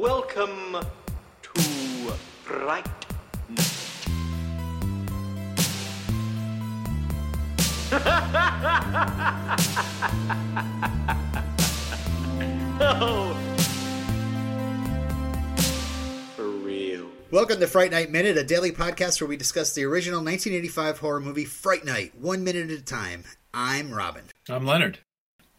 Welcome to Fright Night. oh. For real. Welcome to Fright Night Minute, a daily podcast where we discuss the original 1985 horror movie Fright Night, one minute at a time. I'm Robin. I'm Leonard.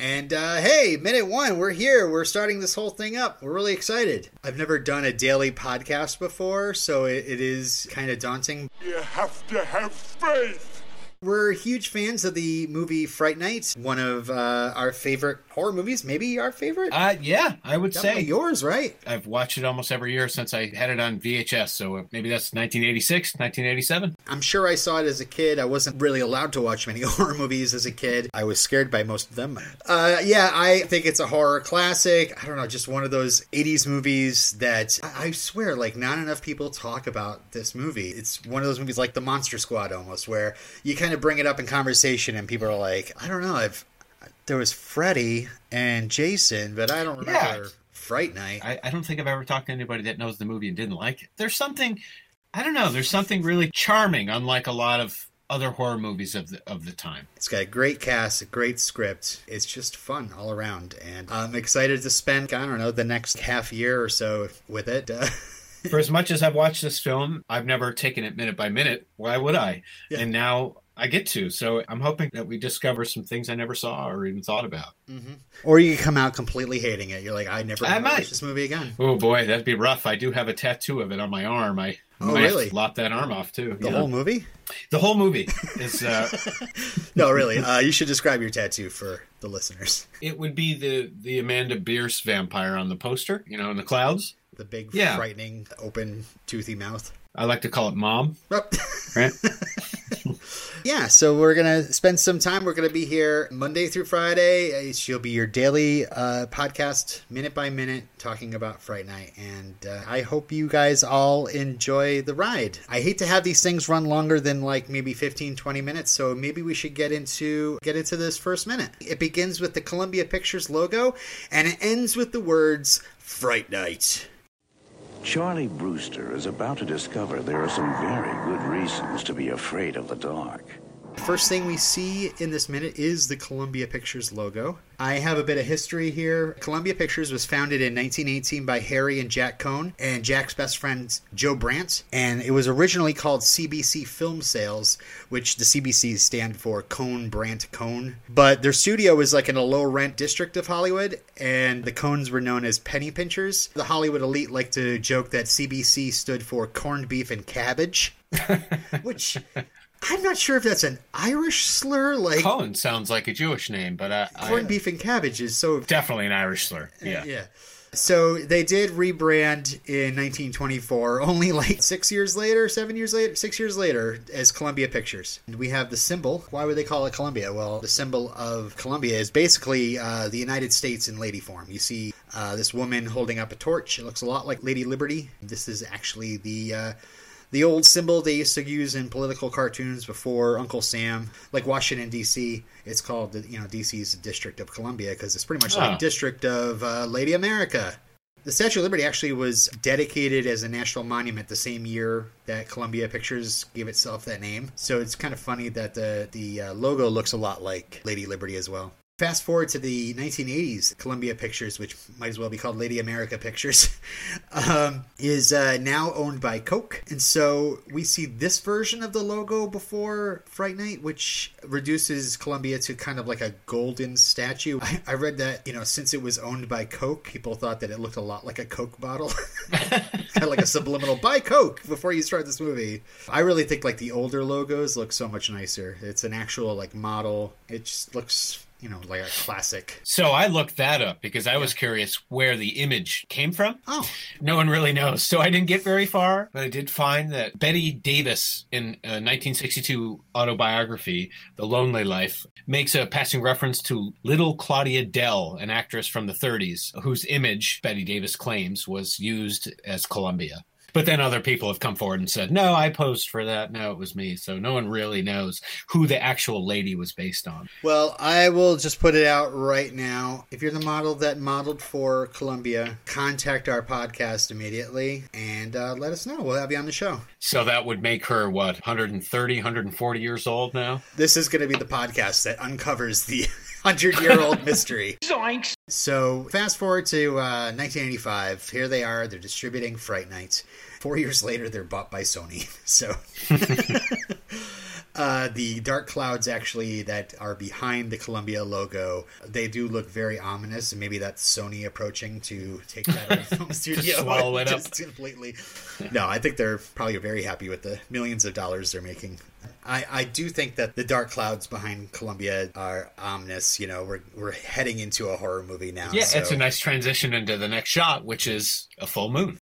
And uh, hey, minute one, we're here. We're starting this whole thing up. We're really excited. I've never done a daily podcast before, so it, it is kind of daunting. You have to have faith. We're huge fans of the movie Fright Night, one of uh, our favorite horror movies, maybe our favorite. Uh, yeah, I would Definitely say yours, right? I've watched it almost every year since I had it on VHS. So maybe that's 1986, 1987. I'm sure I saw it as a kid. I wasn't really allowed to watch many horror movies as a kid. I was scared by most of them. Uh, yeah, I think it's a horror classic. I don't know, just one of those 80s movies that I, I swear, like, not enough people talk about this movie. It's one of those movies like The Monster Squad almost, where you kind of bring it up in conversation and people are like, I don't know, I've. There was Freddy and Jason, but I don't remember Yeah. Fright Night. I, I don't think I've ever talked to anybody that knows the movie and didn't like it. There's something, I don't know, there's something really charming, unlike a lot of other horror movies of the of the time. It's got a great cast, a great script. It's just fun all around, and I'm excited to spend I don't know the next half year or so with it. Uh, For as much as I've watched this film, I've never taken it minute by minute. Why would I? Yeah. And now I get to. So I'm hoping that we discover some things I never saw or even thought about. or you come out completely hating it. You're like, I never I might. watch this movie again. Oh boy, that'd be rough. I do have a tattoo of it on my arm. I Oh, might really? lop that arm off too. The yeah. whole movie? The whole movie is. Uh, No, really. Uh, you should describe your tattoo for the listeners. it would be the the Amanda Bearse vampire on the poster. You know, in the clouds. The big, Yeah. frightening, open, toothy mouth. I like to call it Mom. Oh. Right. Yeah, so we're gonna spend some time. We're gonna be here Monday through Friday. Uh, She'll be your daily uh, podcast, minute by minute, talking about Fright Night. And uh, I hope you guys all enjoy the ride. I hate to have these things run longer than like maybe 15, 20 minutes. So maybe we should get into get into this first minute. It begins with the Columbia Pictures logo, and it ends with the words "Fright Night." Charlie Brewster is about to discover there are some very good reasons to be afraid of the dark. First thing we see in this minute is the Columbia Pictures logo. I have a bit of history here. Columbia Pictures was founded in 1918 by Harry and Jack Cohn and Jack's best friend Joe Brandt, and it was originally called CBC Film Sales, which the CBCs stand for Cohn Brandt Cohn. But their studio was like in a low rent district of Hollywood, and the Cohns were known as penny pinchers. The Hollywood elite like to joke that CBC stood for corned beef and cabbage, which I'm not sure if that's an Irish slur. Like Cullen sounds like a Jewish name, but uh, corned I, beef and cabbage is so definitely an Irish slur. Yeah. yeah. So they did rebrand in 1924, only like six years later, seven years later, six years later, as Columbia Pictures. And we have the symbol. Why would they call it Columbia? Well, the symbol of Columbia is basically uh, the United States in lady form. You see uh, this woman holding up a torch. It looks a lot like Lady Liberty. This is actually the. Uh, the old symbol they used to use in political cartoons before Uncle Sam, like Washington D.C. It's called, you know, D.C.'s District of Columbia because it's pretty much Ah. like District of uh, Lady America. The Statue of Liberty actually was dedicated as a national monument the same year that Columbia Pictures gave itself that name. So it's kind of funny that the the uh, logo looks a lot like Lady Liberty as well. Fast forward to the 1980s, Columbia Pictures, which might as well be called Lady America Pictures, um, is uh, now owned by Coke. And so we see this version of the logo before Fright Night, which reduces Columbia to kind of like a golden statue. I, I read that, you know, since it was owned by Coke, people thought that it looked a lot like a Coke bottle. kind of like a subliminal buy Coke before you start this movie. I really think like the older logos look so much nicer. It's an actual like model. It just looks, you know, like a classic. So I looked that up because I was curious where the image came from. Oh, No one really knows. So I didn't get very far, but I did find that Bette Davis in uh, a 1962 autobiography, The Lonely Life, makes a passing reference to little Claudia Dell, an actress from the 30s, whose image Bette Davis claims was used as Columbia. But then other people have come forward and said, no, I posed for that. No, it was me. So no one really knows who the actual lady was based on. Well, I will just put it out right now. If you're the model that modeled for Columbia, contact our podcast immediately and uh, let us know. We'll have you on the show. So that would make her, what, 130, 140 years old now? This is going to be the podcast that uncovers the 100 year old mystery. Zoinks! So, fast forward to uh, 1985. Here they are. They're distributing Fright Night. Four years later, they're bought by Sony. So, uh, the dark clouds actually that are behind the Columbia logo, they do look very ominous, and maybe that's Sony approaching to take that out of the film studio. swallow it up. Completely. No, I think they're probably very happy with the millions of dollars they're making. I, I do think that the dark clouds behind Columbia are ominous. You know, we're we're heading into a horror movie now. Yeah, so- it's a nice transition into the next shot, which is a full moon.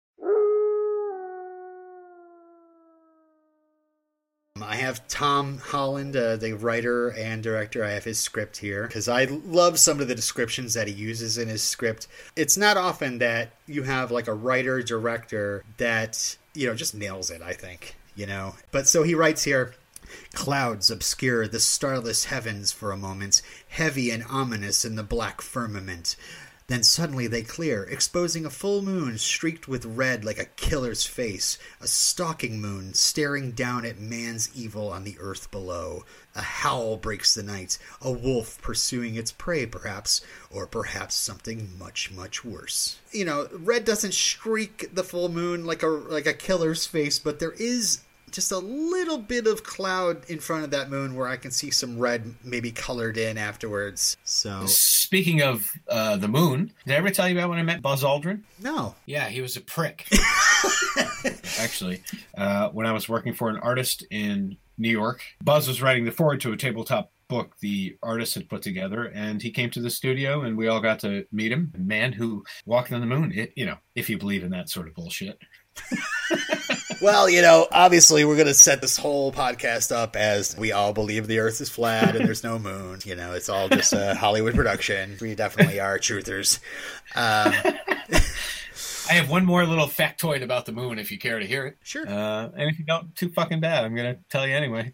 Have Tom Holland, uh, the writer and director. I have his script here because I love some of the descriptions that he uses in his script. It's not often that you have like a writer director that you know just nails it. I think you know. But so he writes here. Clouds obscure the starless heavens for a moment, heavy and ominous in the black firmament. Then suddenly they clear, exposing a full moon streaked with red like a killer's face, a stalking moon staring down at man's evil on the earth below. A howl breaks the night, a wolf pursuing its prey, perhaps, or perhaps something much, much worse. You know, red doesn't streak the full moon like a like a killer's face, but there is just a little bit of cloud in front of that moon where I can see some red maybe colored in afterwards. So Speaking of uh, the moon, did I ever tell you about when I met Buzz Aldrin? no. Yeah, he was a prick. Actually, uh, when I was working for an artist in New York, Buzz was writing the forward to a tabletop book the artist had put together, and he came to the studio, and we all got to meet him. A man who walked on the moon. It, you know, if you believe in that sort of bullshit. Well, you know, obviously we're going to set this whole podcast up as we all believe the earth is flat and there's no moon. You know, it's all just a Hollywood production. We definitely are truthers. Um, I have one more little factoid about the moon, if you care to hear it. sure. Uh, and if you don't, too fucking bad. I'm going to tell you anyway.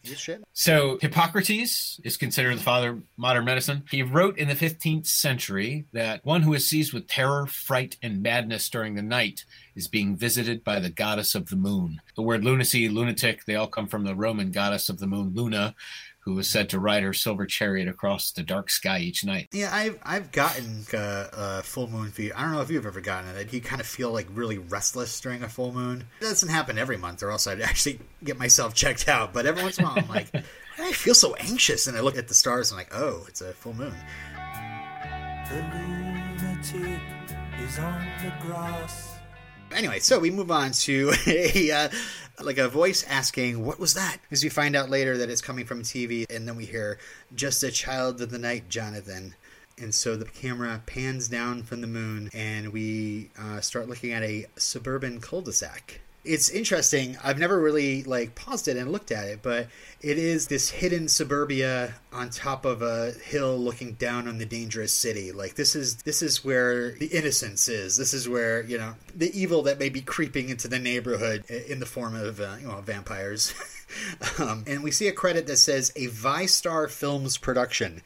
So Hippocrates is considered the father of modern medicine. He wrote in the 15th century that one who is seized with terror, fright, and madness during the night is being visited by the goddess of the moon. The word lunacy, lunatic, they all come from the Roman goddess of the moon, Luna, who was said to ride her silver chariot across the dark sky each night. Yeah, I've I've gotten a, a full moon fever. I don't know if you've ever gotten it. You kind of feel like really restless during a full moon. It doesn't happen every month, or else I'd actually get myself checked out. But every once in a while, I'm like, I feel so anxious, and I look at the stars and I'm like, oh, it's a full moon. The lunatic is on the grass. Anyway, so we move on to a uh, like a voice asking, "What was that?" As we find out later that it's coming from TV, and then we hear, "Just a child of the night, Jonathan." And so the camera pans down from the moon, and we uh, start looking at a suburban cul-de-sac. It's interesting. I've never really like paused it and looked at it, but it is this hidden suburbia on top of a hill looking down on the dangerous city. Like this is this is where the innocence is. This is where, you know, the evil that may be creeping into the neighborhood in the form of uh, you know, vampires. um, and we see a credit that says a ViStar Films production,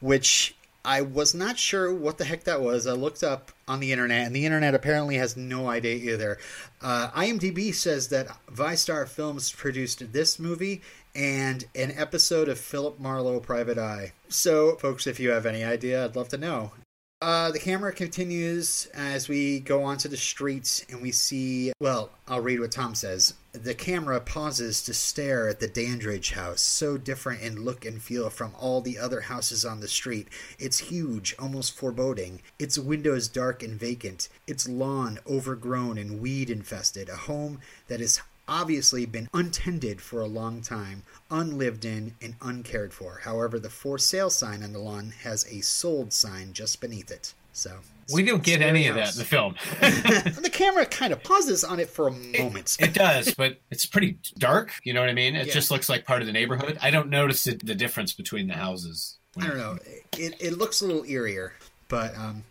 which I was not sure what the heck that was. I looked up on the internet, and the internet apparently has no idea either. Uh, IMDb says that ViStar Films produced this movie and an episode of Philip Marlowe Private Eye. So, folks, if you have any idea, I'd love to know. Uh, the camera continues as we go onto the streets and we see, well, I'll read what Tom says. The camera pauses to stare at the Dandridge house, so different in look and feel from all the other houses on the street. It's huge, almost foreboding. Its windows dark and vacant. Its lawn overgrown and weed infested. A home that has obviously been untended for a long time, unlived in, and uncared for. However, the for sale sign on the lawn has a sold sign just beneath it. So We don't get any of that in the film. the camera kind of pauses on it for a moment. It does, but it's pretty dark. You know what I mean? It Yeah. just looks like part of the neighborhood. I don't notice the, the difference between the houses. I don't know. It, it looks a little eerier, but um,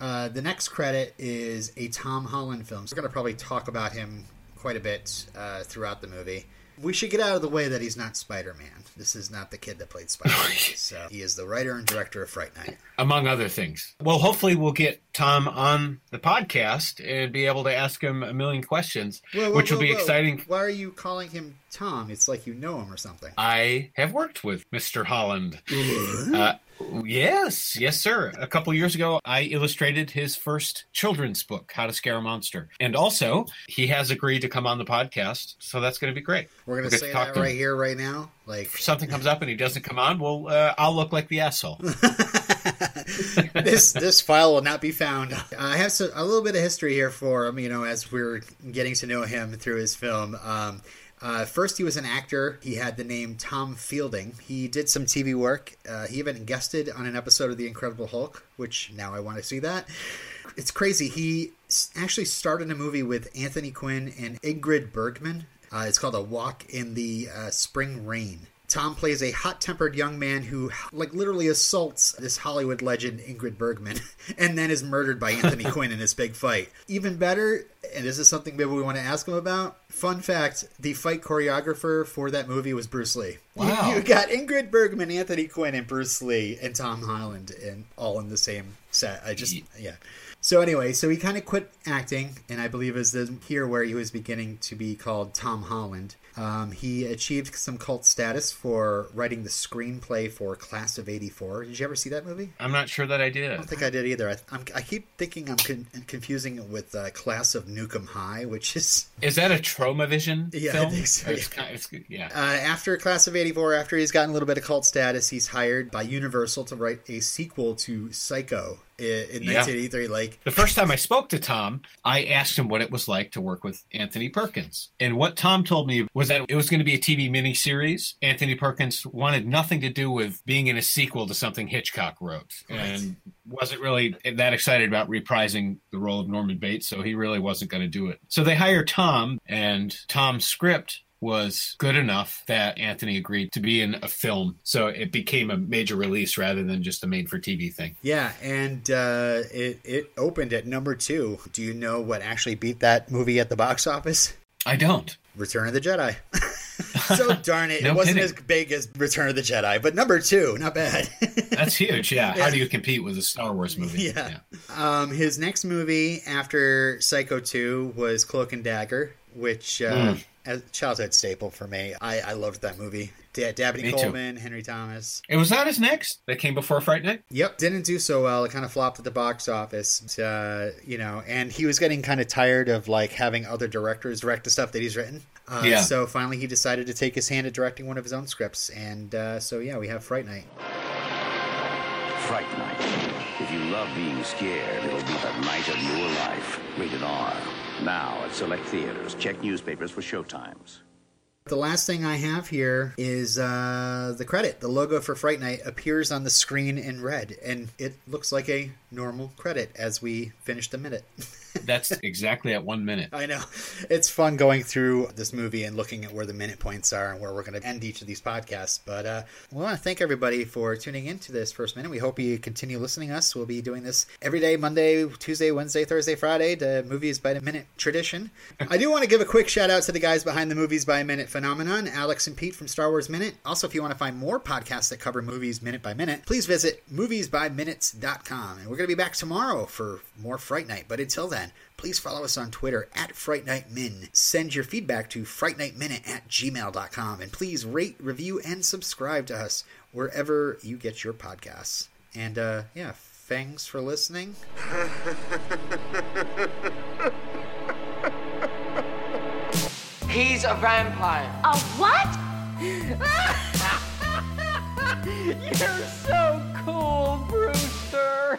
uh, the next credit is a Tom Holland film. So we're going to probably talk about him quite a bit uh, throughout the movie. We should get out of the way that he's not Spider Man. This is not the kid that played Spider Man. so he is the writer and director of Fright Night. among other things. Well, hopefully, we'll get Tom on the podcast and be able to ask him a million questions, Whoa, whoa, which will whoa, be exciting. Why are you calling him Tom? It's like you know him or something. I have worked with Mr. Holland. Uh, yes, yes, sir. A couple years ago, I illustrated his first children's book, How to Scare a Monster. And also, he has agreed to come on the podcast, so that's going to be great. We're gonna say talk that to him. right here, right now. Like If something comes up and he doesn't come on, well, uh, I'll look like the asshole. this this file will not be found. I have so, a little bit of history here for him. You know, as we're getting to know him through his film. Um, uh, first, he was an actor. He had the name Tom Fielding. He did some TV work. Uh, he even guested on an episode of The Incredible Hulk, which now I want to see that. It's crazy. He actually starred in a movie with Anthony Quinn and Ingrid Bergman. Uh, it's called A Walk in the uh, Spring Rain. Tom plays a hot-tempered young man who, like, literally assaults this Hollywood legend Ingrid Bergman, and then is murdered by Anthony Quinn in this big fight. Even better, and this is something maybe we want to ask him about. Fun fact: the fight choreographer for that movie was Bruce Lee. Wow. You, you got Ingrid Bergman, Anthony Quinn, and Bruce Lee, and Tom Holland, and all in the same set. I just, Ye- yeah. So anyway, so he kind of quit acting, and I believe is the here where he was beginning to be called Tom Holland. Um, he achieved some cult status for writing the screenplay for Class of '84. Did you ever see that movie? I'm not sure that I did. I don't think I did either. I, I'm, I keep thinking I'm con- confusing it with uh, Class of Nuke 'Em High, which is Is that a Tromavision Yeah, I film? think so, yeah. kind- it's- yeah. Uh, after Class of 84, after he's gotten a little bit of cult status, he's hired by Universal to write a sequel to Psycho i- in Yeah. 1983. Like, The first time I spoke to Tom, I asked him what it was like to work with Anthony Perkins. And what Tom told me was that it was going to be a TV miniseries. Anthony Perkins wanted nothing to do with being in a sequel to something Hitchcock wrote and wasn't really that excited about reprising the role of Norman Bates, so he really wasn't going to do it. So they hired Tom, and Tom's script was good enough that Anthony agreed to be in a film. So it became a major release rather than just a made for TV thing. yeah, and uh, it, it opened at number two. Do you know what actually beat that movie at the box office? I don't. Return of the Jedi. so darn it. No it wasn't kidding. as big as Return of the Jedi, but number two, not bad. That's huge. Yeah. How do you compete with a Star Wars movie? Yeah. Um, his next movie after Psycho 2 was Cloak and Dagger, which uh, Mm. As childhood staple for me. I, I loved that movie. Da- Dabney Me too. Coleman, Henry Thomas. It was that his next that came before Fright Night? Yep, didn't do so well. It kind of flopped at the box office, uh, you know. And he was getting kind of tired of like having other directors direct the stuff that he's written. Uh, Yeah. So finally, he decided to take his hand at directing one of his own scripts, and uh, so yeah, we have Fright Night. Fright Night. If you love being scared, it'll be the night of your life. Rated R. Now at select theaters. Check newspapers for showtimes. The last thing I have here is uh, the credit. The logo for Fright Night appears on the screen in red, and it looks like a normal credit as we finish the minute. That's exactly at one minute. I know. It's fun going through this movie and looking at where the minute points are and where we're going to end each of these podcasts. But uh, we want to thank everybody for tuning in to this first minute. We hope you continue listening to us. We'll be doing this every day Monday, Tuesday, Wednesday, Thursday, Friday, the Movies by the Minute tradition. I do want to give a quick shout out to the guys behind the Movies by a Minute phenomenon, Alex and Pete from Star Wars Minute. Also, if you want to find more podcasts that cover movies minute by minute, please visit moviesbyminutes.com. And we're going to be back tomorrow for more Fright Night. But until then, please follow us on Twitter at Fright Night Min. Send your feedback to frightnightminute at gmail.com. And please rate, review, and subscribe to us wherever you get your podcasts. And uh, yeah, thanks for listening. He's a vampire. A what? You're so cool, Brewster.